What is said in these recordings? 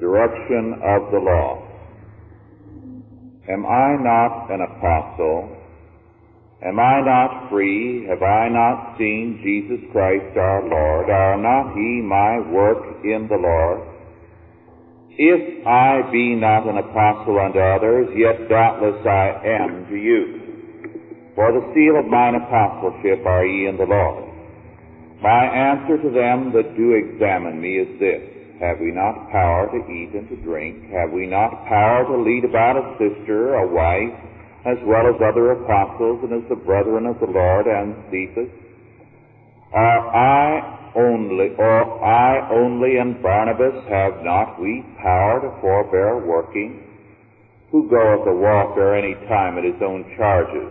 direction of the law. Am I not an apostle? Am I not free? Have I not seen Jesus Christ our Lord? Are not he my work in the Lord? If I be not an apostle unto others, yet doubtless I am to you. For the seal of mine apostleship are ye in the Lord. My answer to them that do examine me is this. Have we not power to eat and to drink? Have we not power to lead about a sister, a wife, as well as other apostles and as the brethren of the Lord and Cephas? Are I only, or I only and Barnabas have not we power to forbear working? Who goeth a warfare any time at his own charges?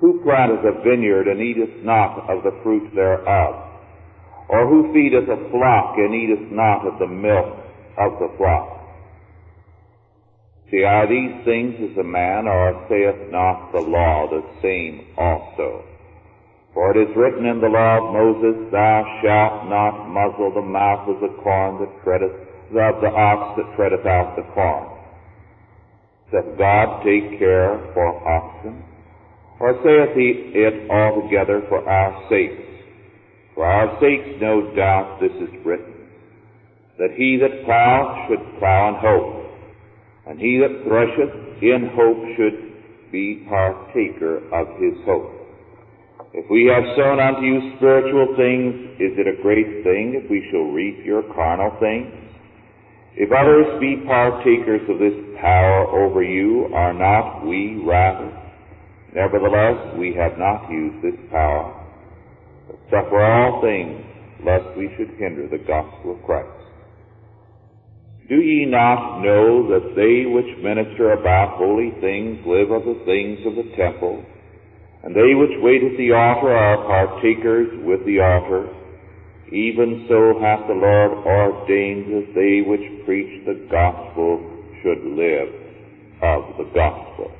Who planteth a vineyard and eateth not of the fruit thereof? Or who feedeth a flock and eateth not of the milk of the flock? See, are these things as a man, or saith not the law the same also? For it is written in the law of Moses, Thou shalt not muzzle the mouth of the corn that treadeth, of the ox that treadeth out the corn. Doth God take care for oxen? Or saith he it altogether for our sakes? For our sakes, no doubt, this is written, that he that plows should plow in hope, and he that thresheth in hope should be partaker of his hope. If we have sown unto you spiritual things, is it a great thing if we shall reap your carnal things? If others be partakers of this power over you, are not we rather? Nevertheless, we have not used this power, suffer all things, lest we should hinder the gospel of Christ. Do ye not know that they which minister about holy things live of the things of the temple, and they which wait at the altar are partakers with the altar? Even so hath the Lord ordained that they which preach the gospel should live of the gospel.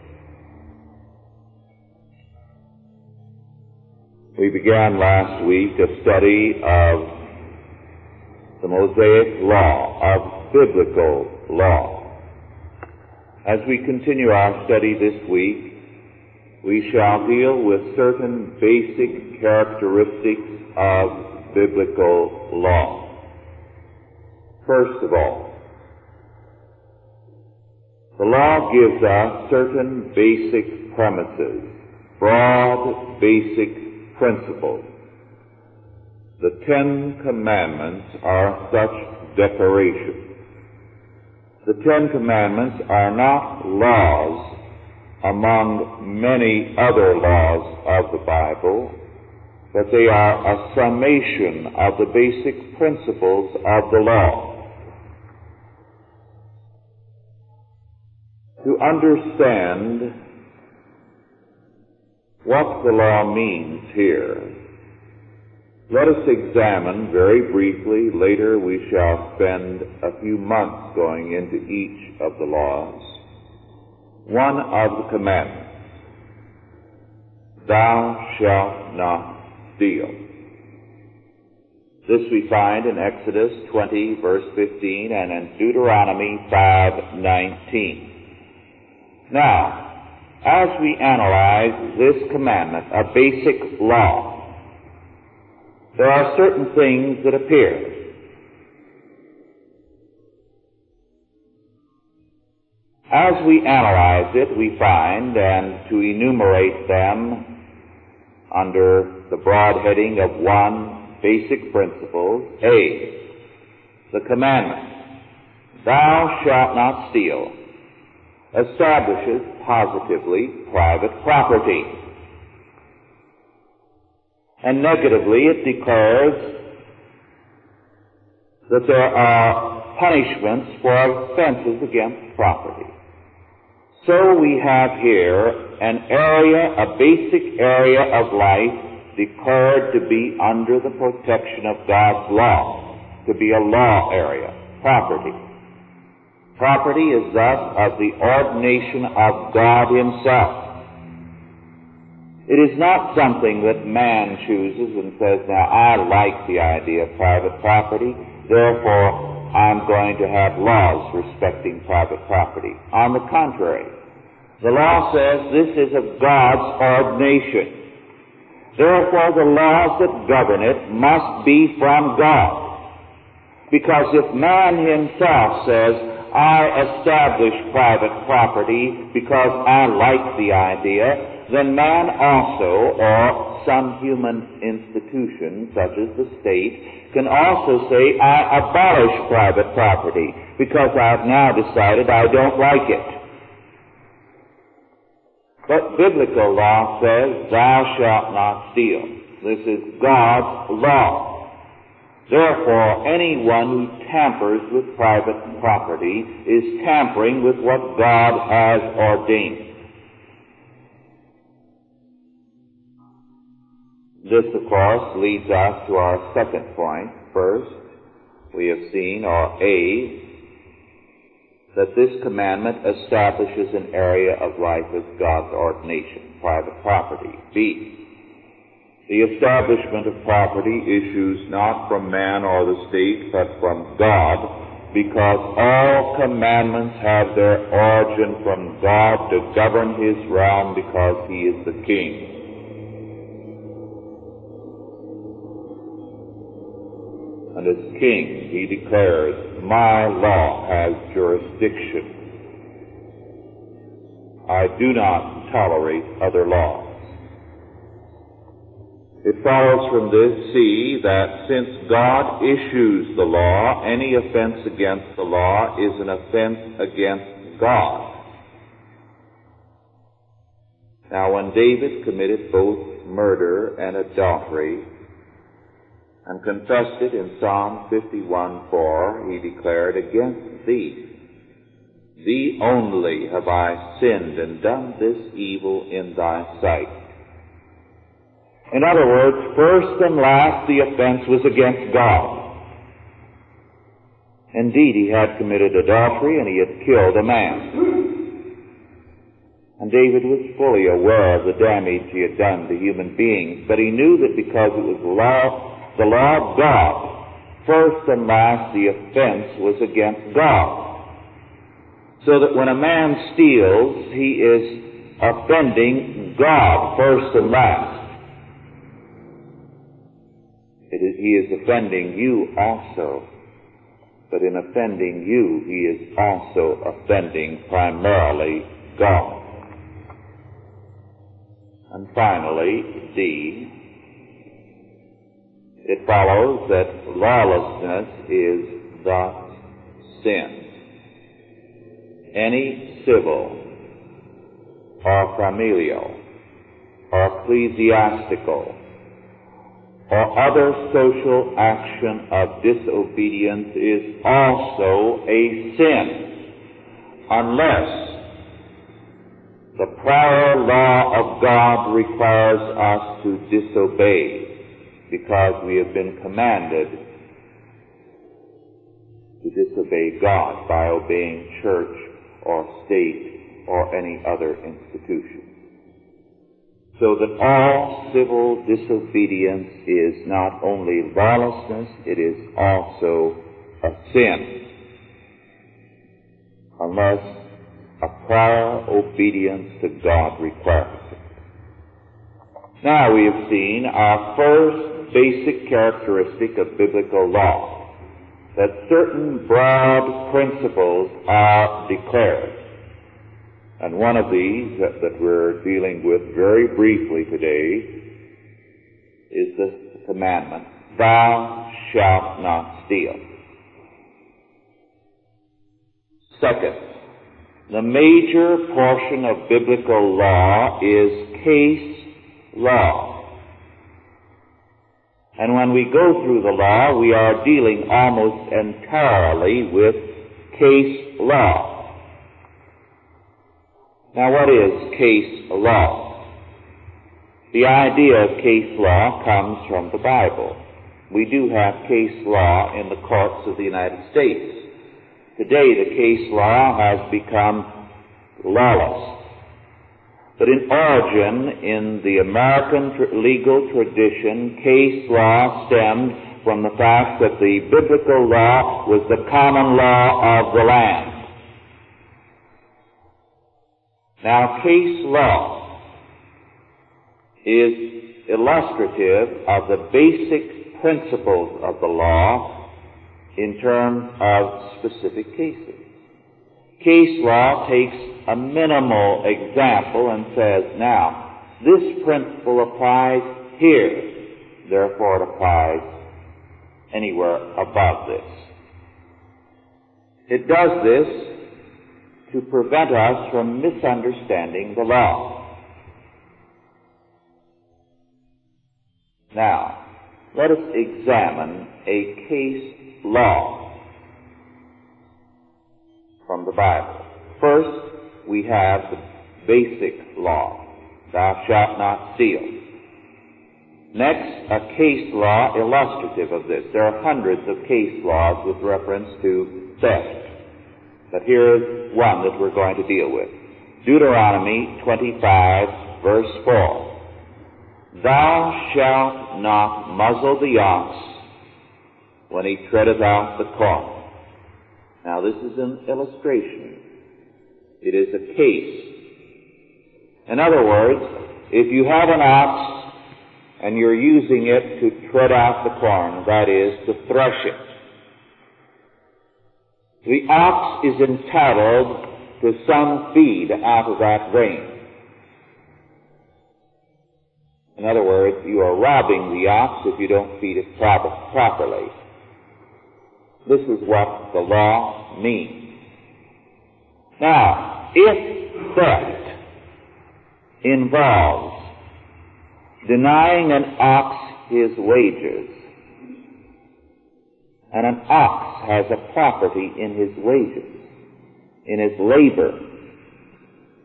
We began last week a study of the Mosaic law, of biblical law. As we continue our study this week, we shall deal with certain basic characteristics of biblical law. First of all, the law gives us certain basic premises, broad basic principles. The Ten Commandments are such declarations. The Ten Commandments are not laws among many other laws of the Bible, but they are a summation of the basic principles of the law. To understand what the law means here, let us examine very briefly, later we shall spend a few months going into each of the laws, one of the commandments. Thou shalt not steal. This we find in Exodus 20 verse 15 and in Deuteronomy 5:19. Now, as we analyze this commandment, a basic law, there are certain things that appear. As we analyze it, we find, and to enumerate them under the broad heading of one basic principle, A, the commandment, thou shalt not steal, establishes positively private property. And negatively, it declares that there are punishments for offenses against property. So we have here an area, a basic area of life declared to be under the protection of God's law, to be a law area, property. Property is thus of the ordination of God Himself. It is not something that man chooses and says, now I like the idea of private property, therefore I'm going to have laws respecting private property. On the contrary, the law says this is of God's ordination. Therefore, the laws that govern it must be from God. Because if man himself says, I establish private property because I like the idea, then man also, or some human institution, such as the state, can also say, I abolish private property because I've now decided I don't like it. But biblical law says, Thou shalt not steal. This is God's law. Therefore, anyone who tampers with private property is tampering with what God has ordained. This, of course, leads us to our second point. First, we have seen, or A, that this commandment establishes an area of life as God's ordination, private property. B, the establishment of property issues not from man or the state, but from God, because all commandments have their origin from God to govern His realm because He is the King. And as king, he declares, my law has jurisdiction. I do not tolerate other laws. It follows from this, see, that since God issues the law, any offense against the law is an offense against God. Now, when David committed both murder and adultery, and confessed it in Psalm 51:4, he declared, Against thee, thee only have I sinned and done this evil in thy sight. In other words, first and last the offense was against God. Indeed, he had committed adultery and he had killed a man. And David was fully aware of the damage he had done to human beings, but he knew that because it was law the law of God, first and last the offense was against God. So that when a man steals, he is offending God first and last. Is, he is offending you also. But in offending you, he is also offending primarily God. And finally, D, it follows that lawlessness is thus sin. Any civil or familial or ecclesiastical or other social action of disobedience is also a sin unless the prior law of God requires us to disobey because we have been commanded to disobey God by obeying church or state or any other institution. So that all civil disobedience is not only lawlessness, it is also a sin. Unless a prior obedience to God requires it. Now we have seen our first basic characteristic of biblical law, that certain broad principles are declared. And one of these that, that we're dealing with very briefly today is the commandment, thou shalt not steal. Second, the major portion of biblical law is case law. And when we go through the law, we are dealing almost entirely with case law. Now what is case law? The idea of case law comes from the Bible. We do have case law in the courts of the United States. Today the case law has become lawless. But in origin, in the American tr- legal tradition, case law stemmed from the fact that the biblical law was the common law of the land. Now, case law is illustrative of the basic principles of the law in terms of specific cases. Case law takes a minimal example and says, now, this principle applies here, therefore it applies anywhere above this. It does this to prevent us from misunderstanding the law. Now, let us examine a case law from the Bible. First, we have the basic law. Thou shalt not steal. Next, a case law illustrative of this. There are hundreds of case laws with reference to theft. But here is one that we're going to deal with. Deuteronomy 25, verse 4. Thou shalt not muzzle the ox when he treadeth out the corn. Now this is an illustration. It is a case. In other words, if you have an ox and you're using it to tread out the corn, that is, to thresh it, the ox is entitled to some feed out of that grain. In other words, you are robbing the ox if you don't feed it proper, properly. This is what the law means. Now, if theft involves denying an ox his wages, and an ox has a property in his wages, in his labor.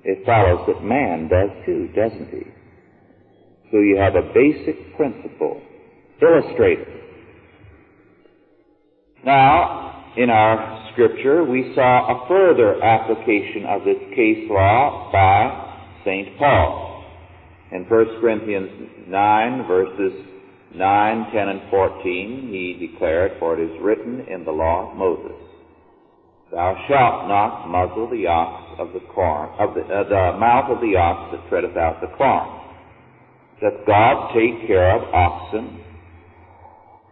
It follows that man does too, doesn't he? So you have a basic principle illustrated. Now, in our scripture, we saw a further application of this case law by St. Paul. In 1 Corinthians 9, verses 9, 10, and 14, he declared, For it is written in the law of Moses, Thou shalt not muzzle the ox of the corn, of the, uh, the mouth of the ox that treadeth out the corn. Doth God take care of oxen?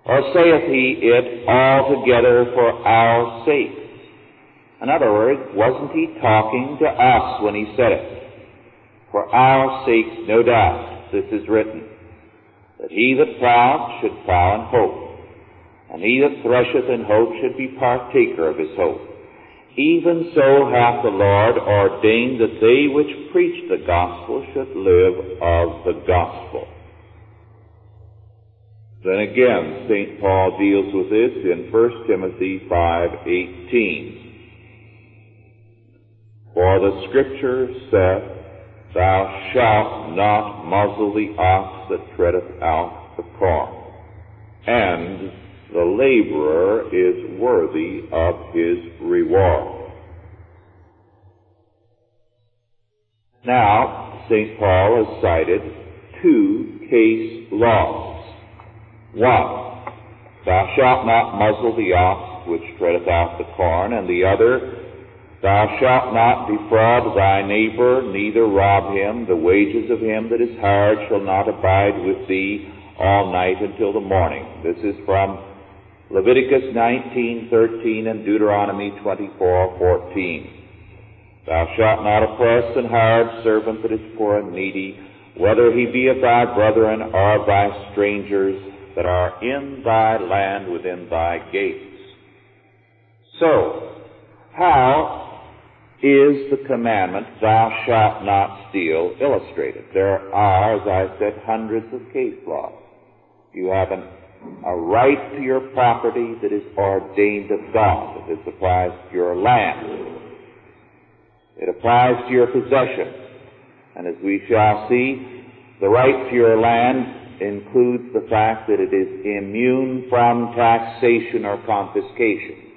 Or saith he it altogether for our sake? In other words, wasn't he talking to us when he said it? For our sake, no doubt, this is written that he that ploweth should plow in hope, and he that thresheth in hope should be partaker of his hope. Even so hath the Lord ordained that they which preach the gospel should live of the gospel. Then again, St. Paul deals with this in 1 Timothy 5:18. For the scripture saith, Thou shalt not muzzle the ox that treadeth out the corn, and the laborer is worthy of his reward. Now, St. Paul has cited two case laws. One, thou shalt not muzzle the ox which treadeth out the corn, and the other, Thou shalt not defraud thy neighbor, neither rob him. The wages of him that is hired shall not abide with thee all night until the morning. This is from Leviticus 19:13 and Deuteronomy 24:14. Thou shalt not oppress an hired servant that is poor and needy, whether he be of thy brethren or of thy strangers that are in thy land within thy gates. So, how is the commandment, thou shalt not steal, illustrated. There are, as I said, hundreds of case laws. You have an, a right to your property that is ordained of God. This applies to your land. It applies to your possession. And as we shall see, the right to your land includes the fact that it is immune from taxation or confiscation.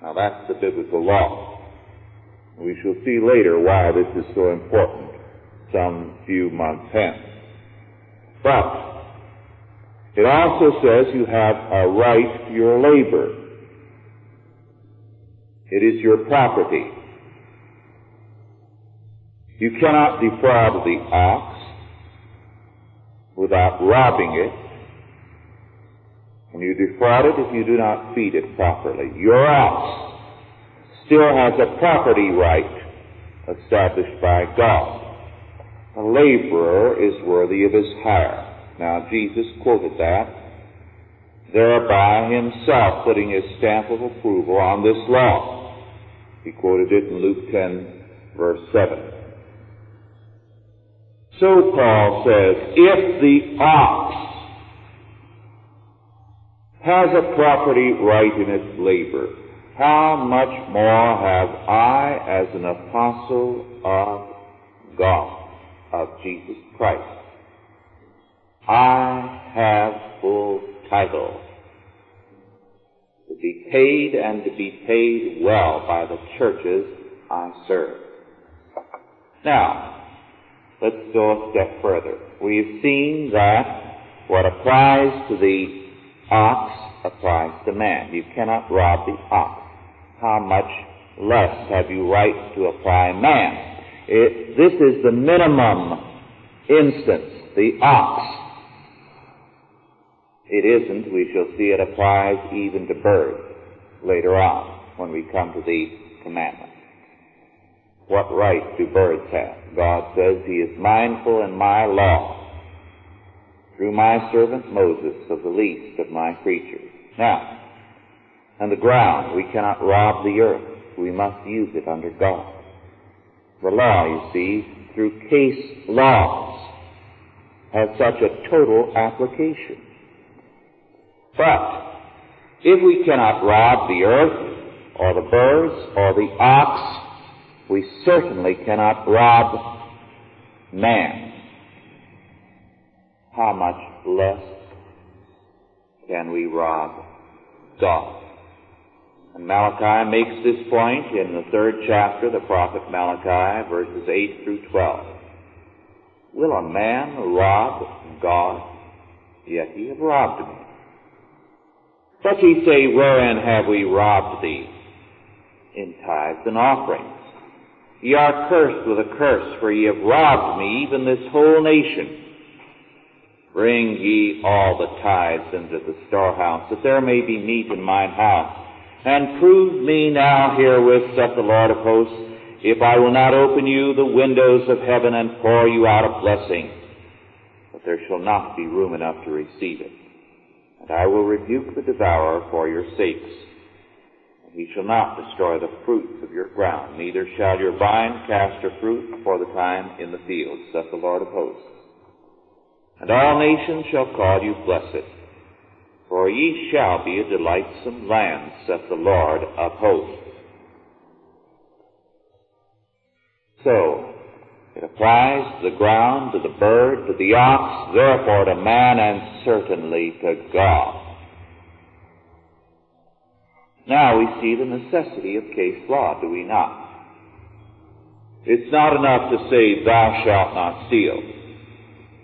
Now that's the biblical law. We shall see later why this is so important some few months hence. But It also says you have a right to your labor. It is your property. You cannot defraud the ox without robbing it. And you defraud it if you do not feed it properly. Your ox still has a property right established by God. A laborer is worthy of his hire. Now, Jesus quoted that, thereby himself putting his stamp of approval on this law. He quoted it in Luke 10, verse 7. So Paul says, if the ox has a property right in its labor, how much more have I, as an apostle of God, of Jesus Christ, I have full title to be paid and to be paid well by the churches I serve. Now, let's go a step further. We've seen that what applies to the ox applies to man. You cannot rob the ox. How much less have you right to apply man? It, this is the minimum instance, the ox. It isn't. We shall see it applies even to birds later on when we come to the commandment. What right do birds have? God says He is mindful in my law through my servant Moses of the least of my creatures. Now, and the ground, we cannot rob the earth. We must use it under God. The law, you see, through case laws, has such a total application. But if we cannot rob the earth or the birds or the ox, we certainly cannot rob man. How much less can we rob God? And Malachi makes this point in the third chapter, the prophet Malachi, verses 8 through 12. Will a man rob God? Yet ye have robbed me. But ye say, Wherein have we robbed thee? In tithes and offerings. Ye are cursed with a curse, for ye have robbed me, even this whole nation. Bring ye all the tithes into the storehouse, that there may be meat in mine house. And prove me now herewith, saith the Lord of hosts, if I will not open you the windows of heaven and pour you out a blessing, but there shall not be room enough to receive it. And I will rebuke the devourer for your sakes. And he shall not destroy the fruits of your ground, neither shall your vine cast her fruit before the time in the field, saith the Lord of hosts. And all nations shall call you blessed, for ye shall be a delightsome land, saith the Lord of hosts. So, it applies to the ground, to the bird, to the ox, therefore to man, and certainly to God. Now we see the necessity of case law, do we not? It's not enough to say, thou shalt not steal.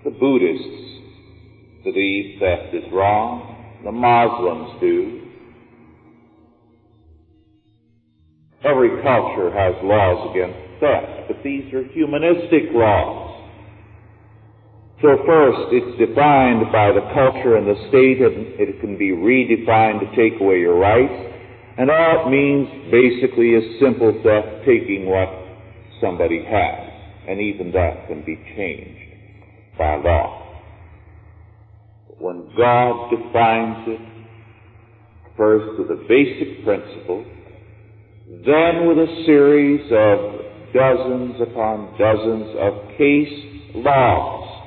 The Buddhists believe theft is wrong. The Muslims do. Every culture has laws against theft, but these are humanistic laws. So first, it's defined by the culture and the state, and it can be redefined to take away your rights. And all it means basically is simple theft, taking what somebody has. And even that can be changed by law. When God defines it, first with a basic principle, then with a series of dozens upon dozens of case laws,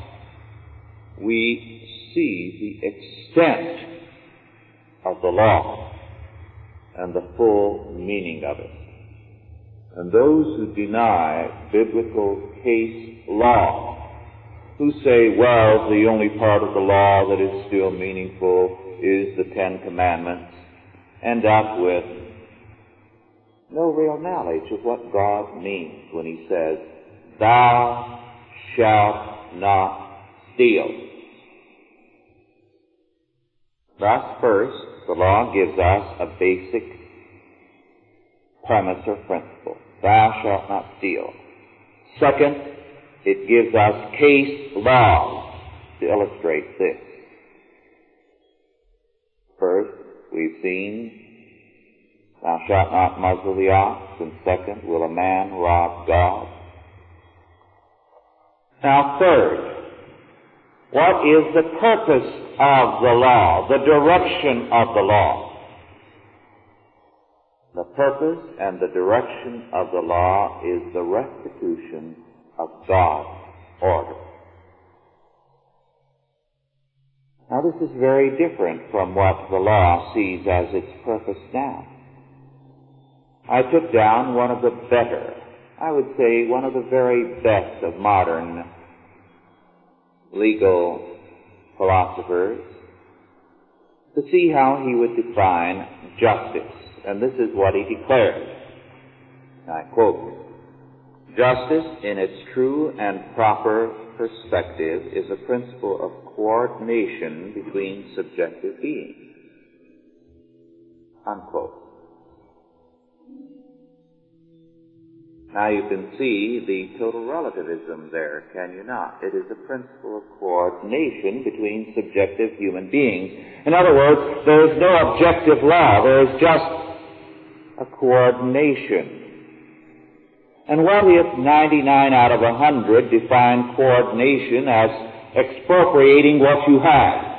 we see the extent of the law and the full meaning of it. And those who deny biblical case law, who say, well, the only part of the law that is still meaningful is the Ten Commandments, end up with no real knowledge of what God means when He says, Thou shalt not steal. Thus, first, the law gives us a basic premise or principle. Thou shalt not steal. Second, it gives us case laws to illustrate this. First, we've seen Thou shalt not muzzle the ox, and second, will a man rob God? Now third, what is the purpose of the law, the direction of the law? The purpose and the direction of the law is the restitution of God's order. Now this is very different from what the law sees as its purpose now. I took down one of the better, I would say one of the very best of modern legal philosophers to see how he would define justice. And this is what he declared. I quote, Justice in its true and proper perspective is a principle of coordination between subjective beings. Unquote. Now you can see the total relativism there, can you not? It is a principle of coordination between subjective human beings. In other words, there is no objective law, there is just a coordination. And what if 99 out of 100 define coordination as expropriating what you have?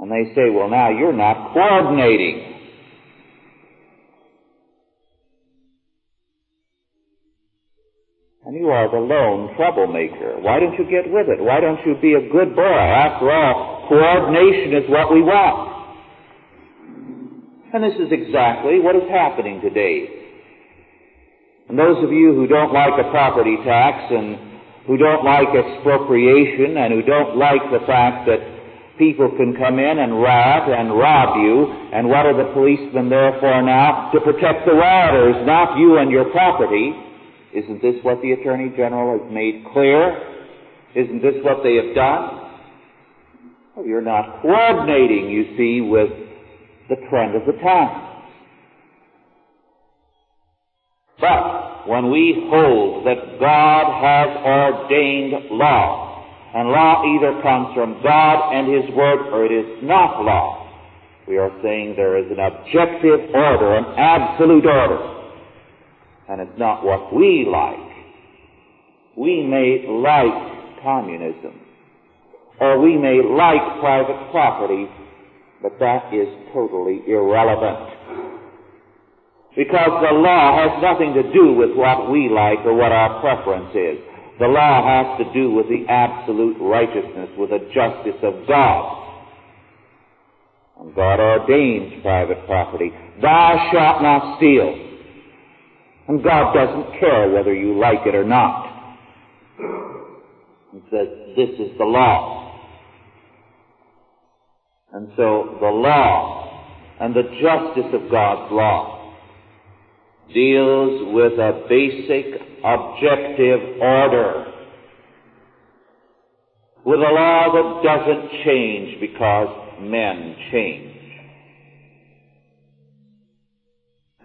And they say, well now you're not coordinating. And you are the lone troublemaker. Why don't you get with it? Why don't you be a good boy? After all, coordination is what we want. And this is exactly what is happening today. And those of you who don't like a property tax and who don't like expropriation and who don't like the fact that people can come in and riot and rob you, and what are the policemen there for now? To protect the rioters, not you and your property. Isn't this what the Attorney General has made clear? Isn't this what they have done? Well, you're not coordinating, you see, with the trend of the times. But when we hold that God has ordained law, and law either comes from God and His Word or it is not law, we are saying there is an objective order, an absolute order and it's not what we like. We may like communism, or we may like private property, but that is totally irrelevant. Because the law has nothing to do with what we like or what our preference is. The law has to do with the absolute righteousness, with the justice of God. And God ordains private property. Thou shalt not steal. And God doesn't care whether you like it or not. He says, this is the law. And so the law and the justice of God's law deals with a basic objective order. With a law that doesn't change because men change.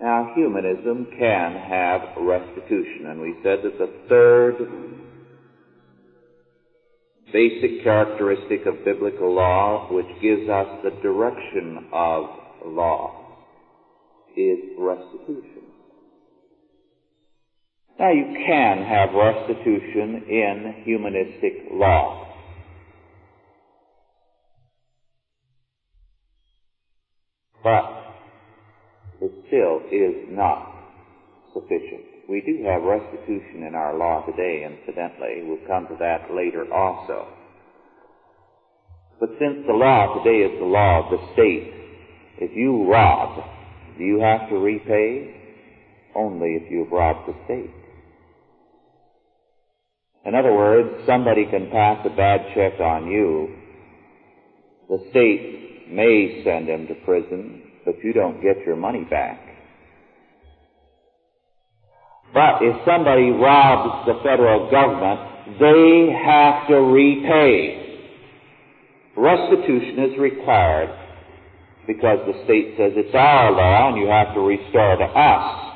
Now, humanism can have restitution, and we said that the third basic characteristic of biblical law, which gives us the direction of law, is restitution. Now, you can have restitution in humanistic law. But it still is not sufficient. We do have restitution in our law today, incidentally. We'll come to that later also. But since the law today is the law of the state, if you rob, do you have to repay? Only if you've robbed the state. In other words, somebody can pass a bad check on you. The state may send him to prison, but you don't get your money back. But if somebody robs the federal government, they have to repay. restitution is required because the state says it's our law and you have to restore to us.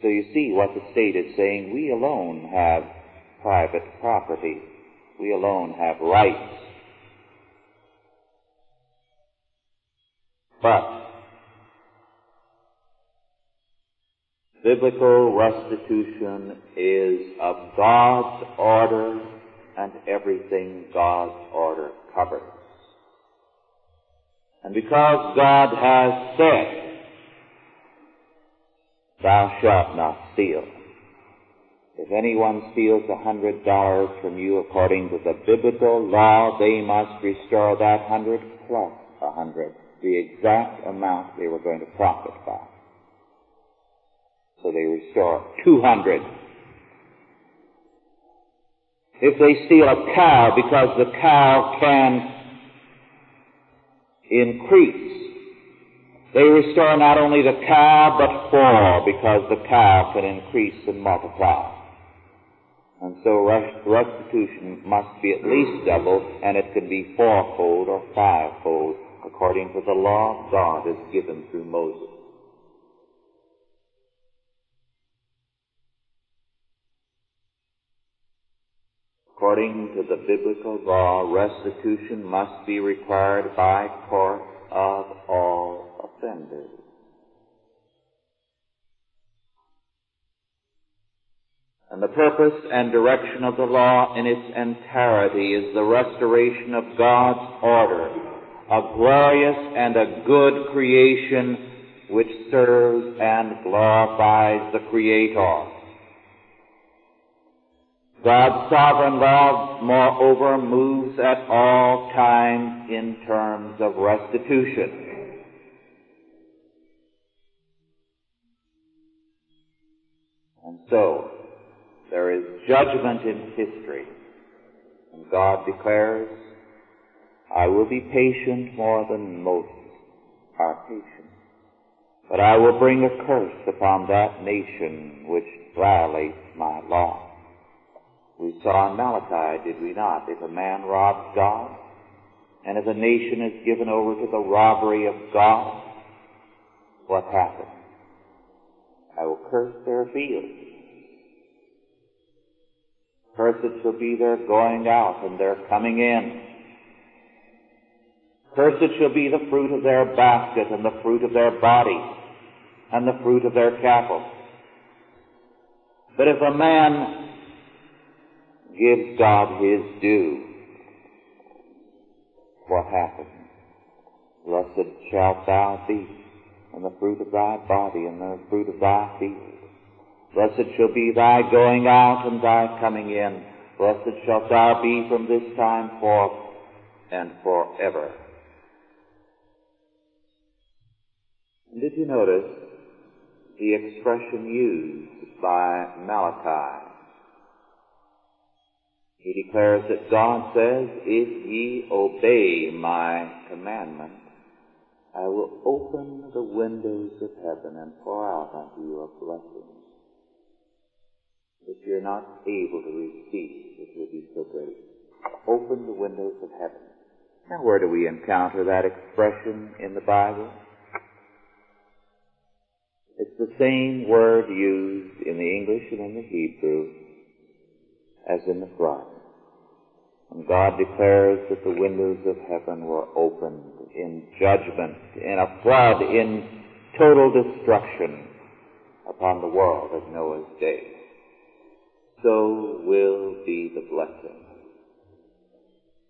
So you see what the state is saying. We alone have private property. We alone have rights. But biblical restitution is of God's order and everything God's order covers. And because God has said, thou shalt not steal. If anyone steals a hundred dollars from you according to the biblical law, they must restore that hundred plus a hundred, the exact amount they were going to profit by. So they restore two hundred. If they steal a cow because the cow can increase, they restore not only the cow but four because the cow can increase and multiply. And so restitution must be at least double, and it can be fourfold or fivefold, according to the law God has given through Moses. According to the biblical law, restitution must be required by court of all offenders. And the purpose and direction of the law in its entirety is the restoration of God's order, a glorious and a good creation which serves and glorifies the Creator. God's sovereign love, moreover, moves at all times in terms of restitution. And so, there is judgment in history. And God declares, I will be patient more than most are patient. But I will bring a curse upon that nation which violates my law. We saw in Malachi, did we not? If a man robs God, and if a nation is given over to the robbery of God, what happens? I will curse their fields. Cursed shall be their going out and their coming in. Cursed shall be the fruit of their basket and the fruit of their body and the fruit of their cattle. But if a man gives God his due, what happens? Blessed shalt thou be, and the fruit of thy body, and the fruit of thy field. Blessed shall be thy going out and thy coming in. Blessed shalt thou be from this time forth and forever. And did you notice the expression used by Malachi? He declares that God says, if ye obey my commandment, I will open the windows of heaven and pour out unto you a blessing that you're not able to receive. It will be so great. Open the windows of heaven. Now where do we encounter that expression in the Bible? It's the same word used in the English and in the Hebrew as in the flood. And God declares that the windows of heaven were opened in judgment, in a flood, in total destruction upon the world of Noah's day. So will be the blessing.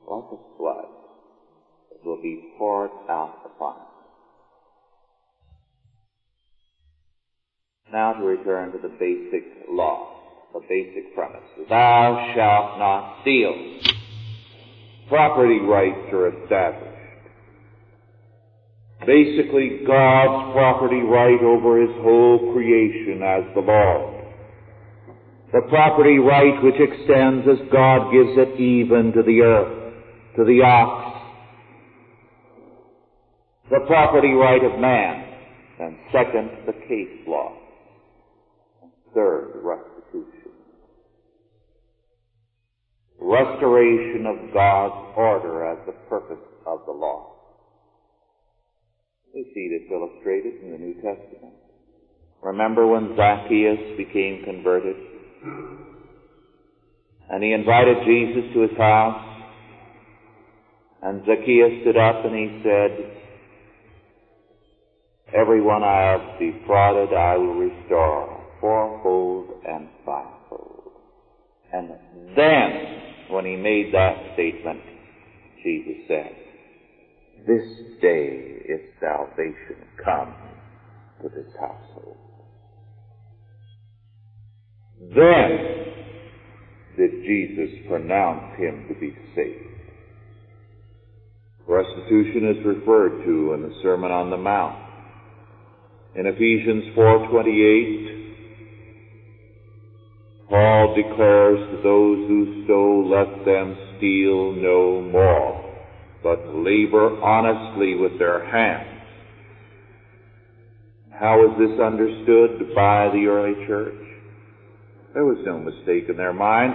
Like a flood, it will be poured out upon us. Now to return to the basic law, the basic premise. Thou shalt not steal. Property rights are established. Basically, God's property right over His whole creation as the Lord. The property right which extends as God gives it even to the earth, to the ox. The property right of man. And second, the case law. and Third, restitution. Restoration of God's order as the purpose of the law. We see this illustrated in the New Testament. Remember when Zacchaeus became converted? And he invited Jesus to his house. And Zacchaeus stood up and he said, Everyone I have defrauded I will restore fourfold and fivefold. And then, when he made that statement, Jesus said, This day is salvation come to this household. Then did Jesus pronounce him to be saved. Restitution is referred to in the Sermon on the Mount. In Ephesians 4:28, Paul declares to those who sow, let them steal no more, but labor honestly with their hands. How is this understood by the early church? There was no mistake in their mind.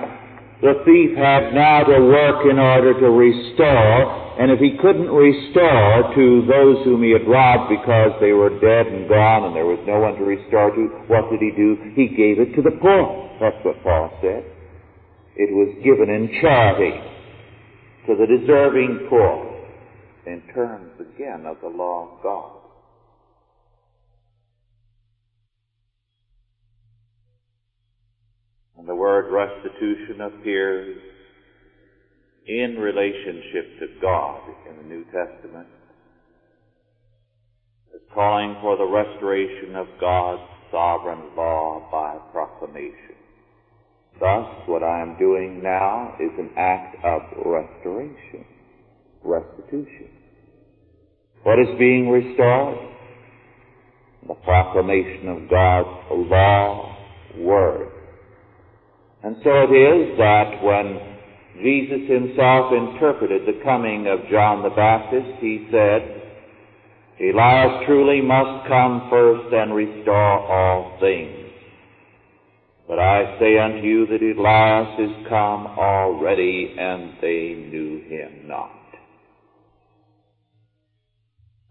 The thief had now to work in order to restore, and if he couldn't restore to those whom he had robbed because they were dead and gone and there was no one to restore to, what did he do? He gave it to the poor. That's what Paul said. It was given in charity to the deserving poor in terms again of the law of God. And the word restitution appears in relationship to God in the New Testament as calling for the restoration of God's sovereign law by proclamation. Thus, what I am doing now is an act of restoration, restitution. What is being restored? The proclamation of God's law, word, and so it is that when Jesus himself interpreted the coming of John the Baptist, he said, Elias truly must come first and restore all things. But I say unto you that Elias is come already, and they knew him not.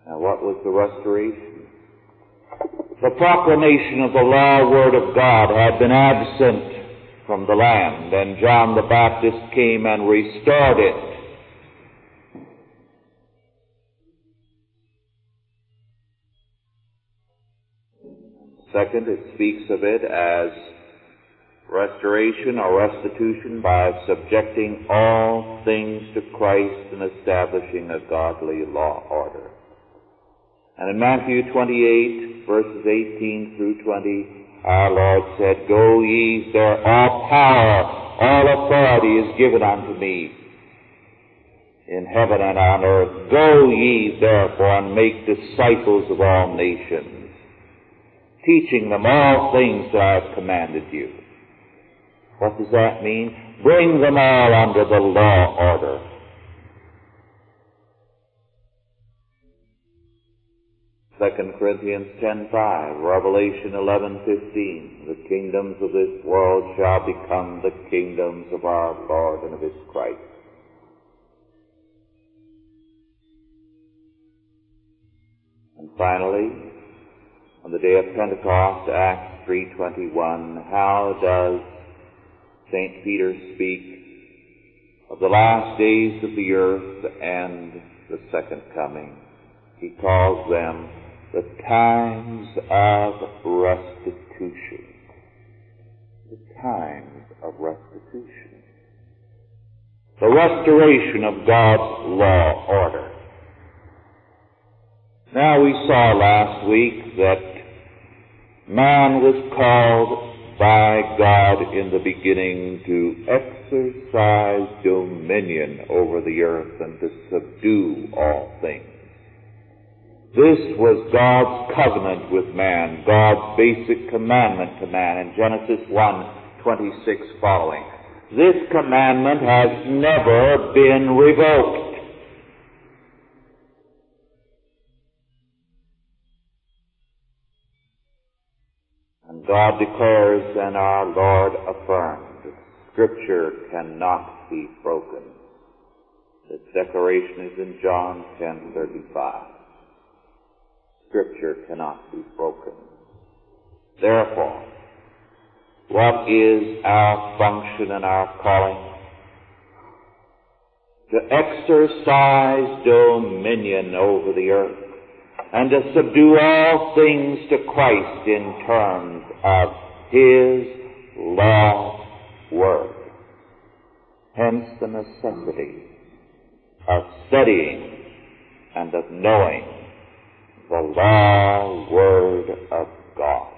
Now what was the restoration? The proclamation of the law word of God had been absent from the land, and John the Baptist came and restored it. Second, it speaks of it as restoration or restitution by subjecting all things to Christ and establishing a godly law order. And in Matthew 28, verses 18 through 20, our Lord said, Go ye, there all power, all authority is given unto me in heaven and on earth. Go ye therefore and make disciples of all nations, teaching them all things that I have commanded you. What does that mean? Bring them all under the law order. 2 Corinthians 10:5, Revelation 11:15, the kingdoms of this world shall become the kingdoms of our Lord and of his Christ. And finally, on the day of Pentecost, Acts 3:21, how does St. Peter speak of the last days of the earth and the second coming? He calls them the times of restitution. The times of restitution. The restoration of God's law order. Now we saw last week that man was called by God in the beginning to exercise dominion over the earth and to subdue all things. This was God's covenant with man, God's basic commandment to man in Genesis 1, 26 following. This commandment has never been revoked. And God declares and our Lord affirmed, Scripture cannot be broken. This declaration is in John 10:35. Scripture cannot be broken. Therefore, what is our function and our calling? To exercise dominion over the earth and to subdue all things to Christ in terms of His law word. Hence the necessity of studying and of knowing the law word of God.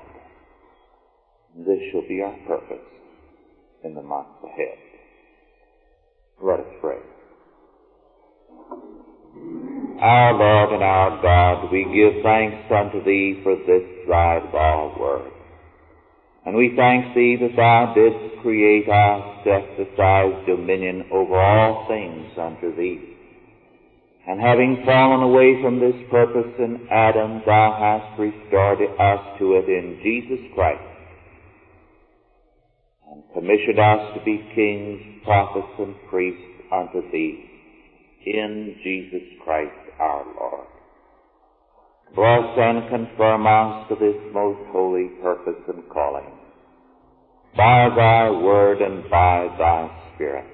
This shall be our purpose in the months ahead. Let us pray. Our Lord and our God, we give thanks unto Thee for this Thy law word. And we thank Thee that Thou didst create us to exercise dominion over all things unto Thee. And having fallen away from this purpose in Adam, Thou hast restored us to it in Jesus Christ, and commissioned us to be kings, prophets, and priests unto Thee, in Jesus Christ our Lord. Bless and confirm us to this most holy purpose and calling, by Thy word and by Thy Spirit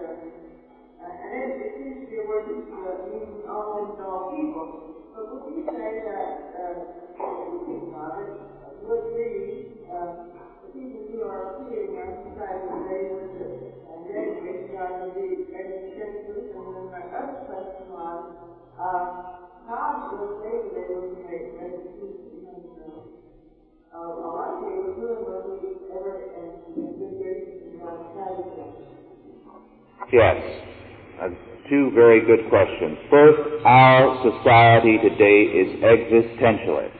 and it, it seems to be a word that uh, means almost all people. But would you say that, uh, if you it, would be uh, the people who are appearing in our society today would uh, and education are to be educated and then my other question was, uh, how was they able to make restitution uh, a lot of people doing what we ever and good gracious and God Yes. Uh, two very good questions. First, our society today is existentialist.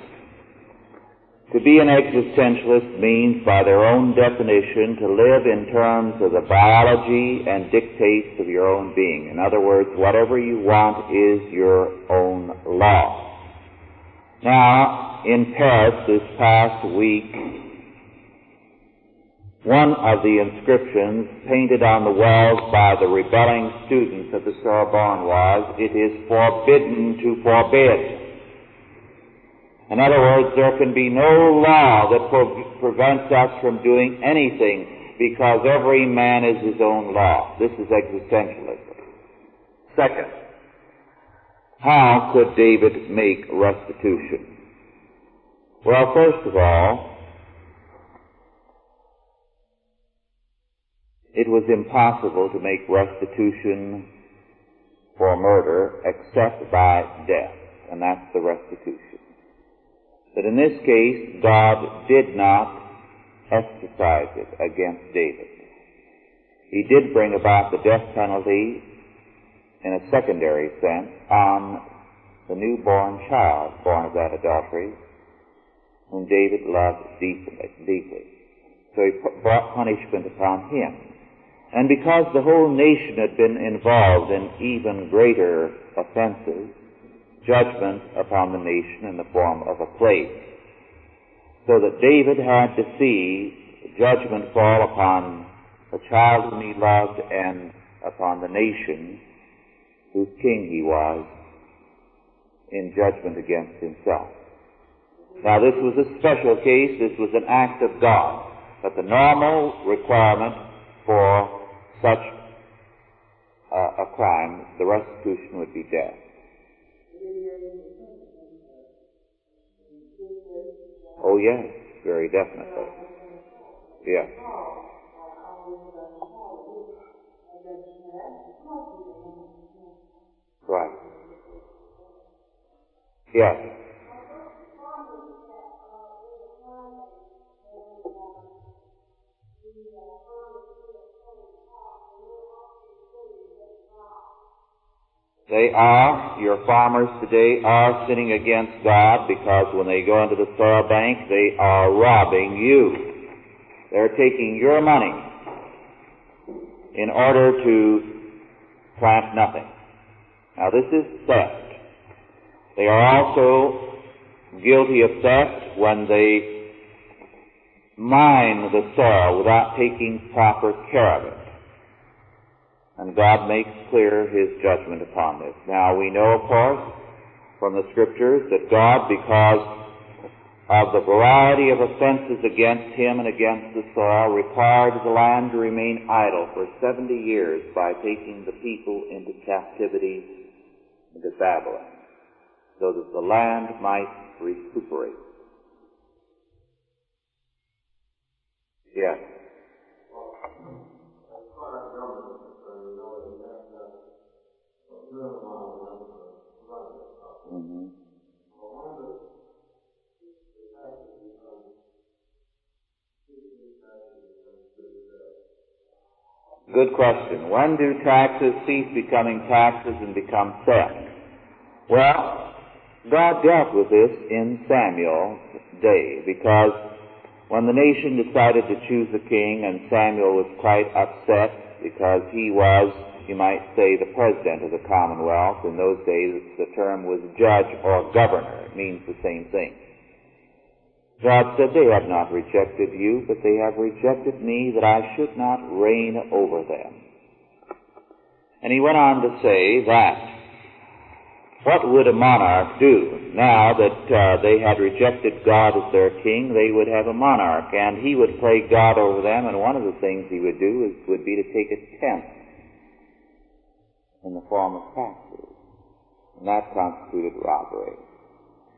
To be an existentialist means, by their own definition, to live in terms of the biology and dictates of your own being. In other words, whatever you want is your own law. Now, in Paris this past week, one of the inscriptions painted on the walls by the rebelling students of the Sorbonne was, it is forbidden to forbid. In other words, there can be no law that prevents us from doing anything because every man is his own law. This is existentialism. Second, how could David make restitution? Well, first of all, it was impossible to make restitution for murder except by death, and that's the restitution. But in this case, God did not exercise it against David. He did bring about the death penalty in a secondary sense on the newborn child born of that adultery, whom David loved deeply. deeply. So he brought punishment upon him. And because the whole nation had been involved in even greater offenses, judgment upon the nation in the form of a plague. So that David had to see judgment fall upon the child whom he loved and upon the nation whose king he was in judgment against himself. Now this was a special case, this was an act of God, but the normal requirement for such uh, a crime, the restitution would be death. Oh yes, very definitely. Yes. Right. Yes. They are, your farmers today are sinning against God because when they go into the soil bank, they are robbing you. They're taking your money in order to plant nothing. Now this is theft. They are also guilty of theft when they mine the soil without taking proper care of it. And God makes clear His judgment upon this. Now we know, of course, from the Scriptures that God, because of the variety of offenses against Him and against the soil, required the land to remain idle for 70 years by taking the people into captivity into Babylon, so that the land might recuperate. Yes. Good question. When do taxes cease becoming taxes and become theft? Well, God dealt with this in Samuel's day because when the nation decided to choose a king and Samuel was quite upset because he was, you might say, the president of the commonwealth. In those days, the term was judge or governor. It means the same thing. God said, They have not rejected you, but they have rejected me that I should not reign over them. And he went on to say that what would a monarch do? Now that uh, they had rejected God as their king, they would have a monarch, and he would play God over them, and one of the things he would do is, would be to take a tenth in the form of taxes. And that constituted robbery.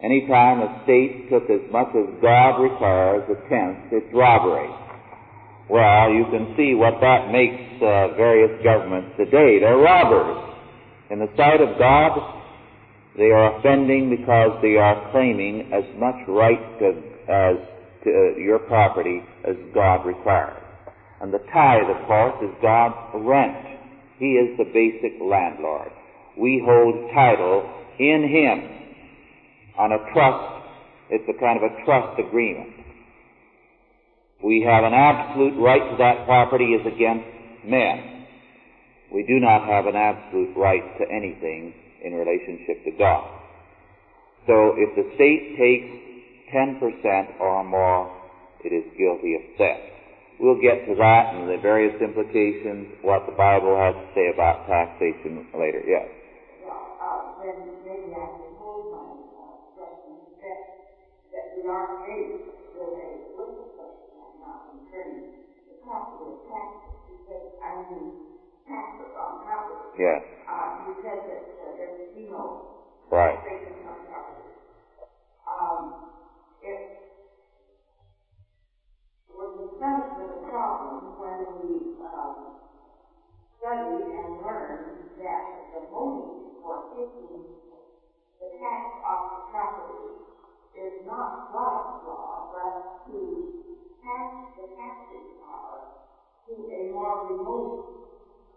Anytime a state took as much as God requires, a tenth, it's robbery. Well, you can see what that makes uh, various governments today. They're robbers. In the sight of God, they are offending because they are claiming as much right to, as to uh, your property as God requires. And the tithe, of course, is God's rent. He is the basic landlord. We hold title in Him on a trust. It's a kind of a trust agreement. We have an absolute right to that property as against men. We do not have an absolute right to anything in relationship to God. So if the state takes 10% or more, it is guilty of theft. We'll get to that and the various implications, what the Bible has to say about taxation later. Yes. Uh, then maybe I can hold my uh, question that, we are faced with a legal question right now concerning the property taxes because I mean taxes on property. Yes. Uh, you said that uh, there was no Right. taxation on property. Um, it was confronted with a problem when we um, studied and learned that the motive for taking the tax off the property is not God's law, but to pass the taxing power. To a more remote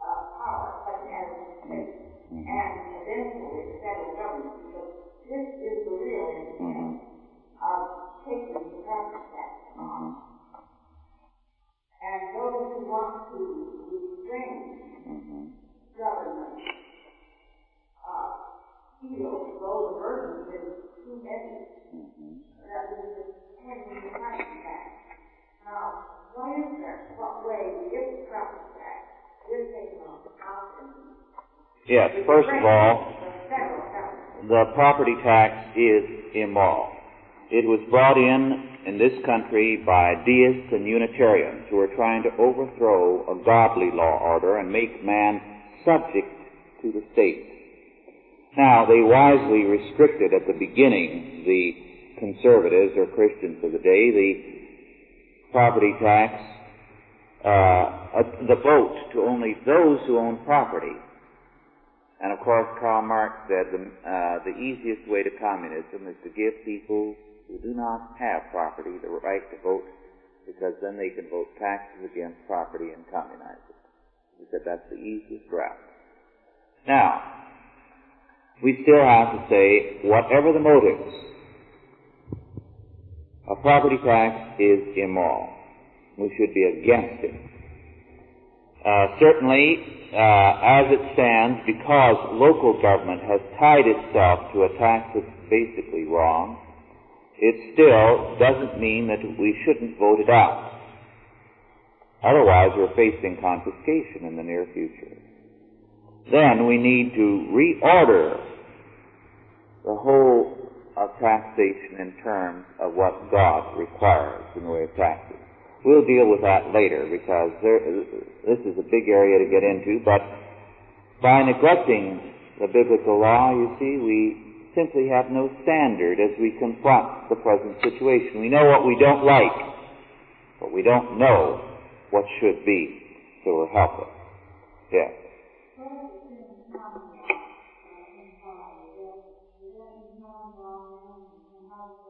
uh, power, such as the state, and eventually the federal government. Because this is the real intent of taking the property tax off. And those who want to restrain government uh, feel though the burden is Yes. First of all, the property tax is immoral. It was brought in in this country by deists and Unitarians who are trying to overthrow a godly law order and make man subject to the state. Now, they wisely restricted at the beginning the conservatives or Christians of the day the property tax, uh, uh, the vote to only those who own property. And of course, Karl Marx said the, uh, the easiest way to communism is to give people who do not have property the right to vote because then they can vote taxes against property and communize it. He said that's the easiest route. Now, we still have to say, whatever the motives, a property tax is immoral. We should be against it. Uh, certainly, uh, as it stands, because local government has tied itself to a tax that's basically wrong, it still doesn't mean that we shouldn't vote it out. Otherwise, we're facing confiscation in the near future. Then we need to reorder the whole of taxation in terms of what God requires in the way of taxes. We'll deal with that later because there, this is a big area to get into, but by neglecting the biblical law, you see, we simply have no standard as we confront the present situation. We know what we don't like, but we don't know what should be, so we're helpless. Yes.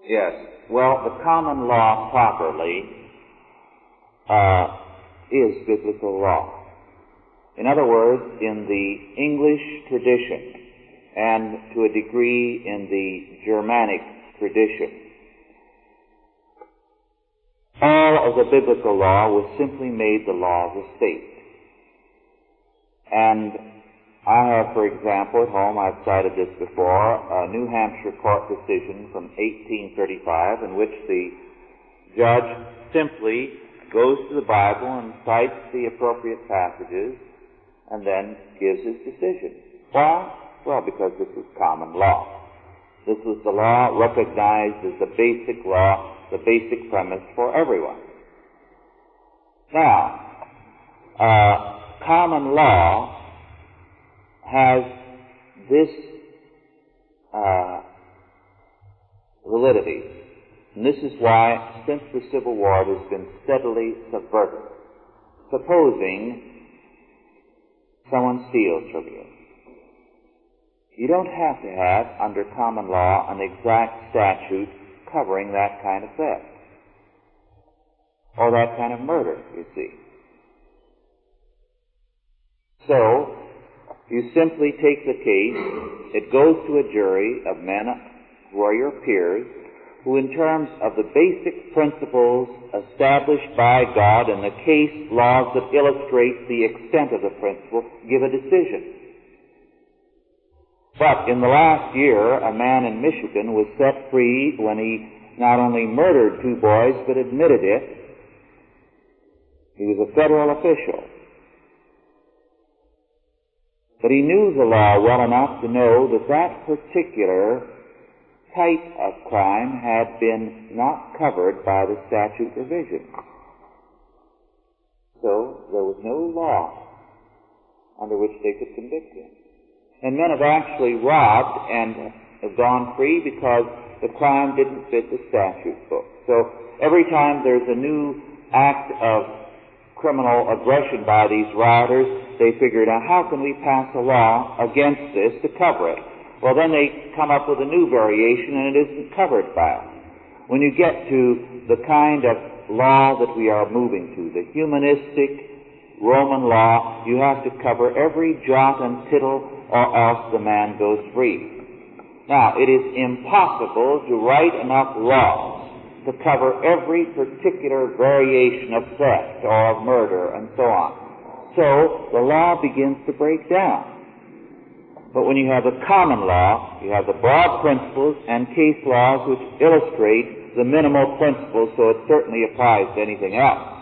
Yes. Well, the common law properly uh, is biblical law. In other words, in the English tradition, and to a degree in the Germanic tradition, all of the biblical law was simply made the law of the state. And I have, for example, at home, I've cited this before, a New Hampshire court decision from 1835 in which the judge simply goes to the Bible and cites the appropriate passages and then gives his decision. Why? Well, because this was common law. This was the law recognized as the basic law, the basic premise for everyone. Now, uh, common law has this uh, validity. And this is why, since the Civil War, it has been steadily subverted. Supposing someone steals from you. You don't have to have, under common law, an exact statute covering that kind of theft. Or that kind of murder, you see. So, you simply take the case, it goes to a jury of men who are your peers, who in terms of the basic principles established by God and the case laws that illustrate the extent of the principle, give a decision. But in the last year, a man in Michigan was set free when he not only murdered two boys, but admitted it. He was a federal official. But he knew the law well enough to know that that particular type of crime had been not covered by the statute revision. So there was no law under which they could convict him. And men have actually robbed and have gone free because the crime didn't fit the statute book. So every time there's a new act of criminal aggression by these rioters, they figured out how can we pass a law against this to cover it? Well, then they come up with a new variation and it isn't covered by it. When you get to the kind of law that we are moving to, the humanistic Roman law, you have to cover every jot and tittle or else the man goes free. Now, it is impossible to write enough laws to cover every particular variation of theft or of murder and so on. So the law begins to break down. But when you have the common law, you have the broad principles and case laws which illustrate the minimal principles, so it certainly applies to anything else.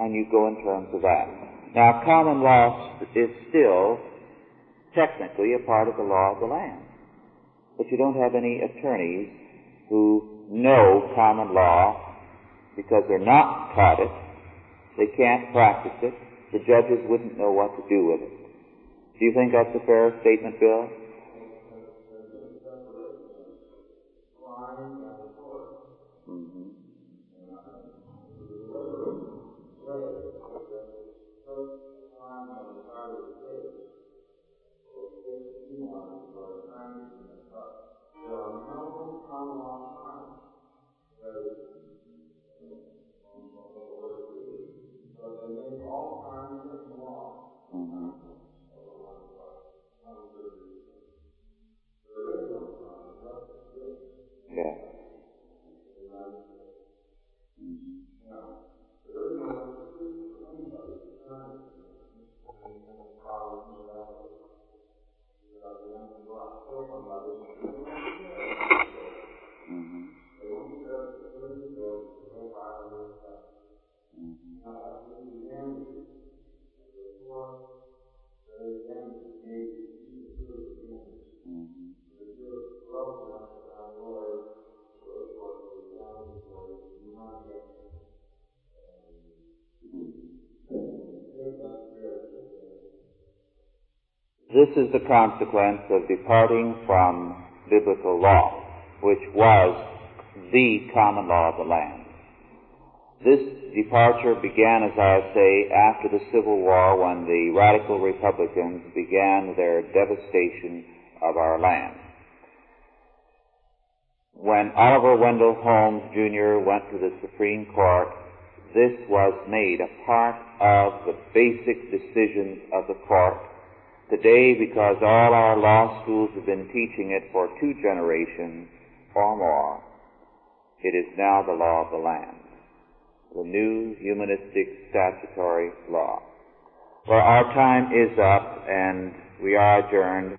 And you go in terms of that. Now, common law is still technically a part of the law of the land. But you don't have any attorneys who know common law because they're not taught it. They can't practice it. The judges wouldn't know what to do with it. Do you think that's a fair statement, Bill? Mm-hmm. Mm-hmm. This is the consequence of departing from biblical law, which was the common law of the land. This departure began, as I say, after the Civil War when the radical Republicans began their devastation of our land. When Oliver Wendell Holmes Jr. went to the Supreme Court, this was made a part of the basic decisions of the court Today, because all our law schools have been teaching it for two generations or more, it is now the law of the land. The new humanistic statutory law. Well, our time is up and we are adjourned.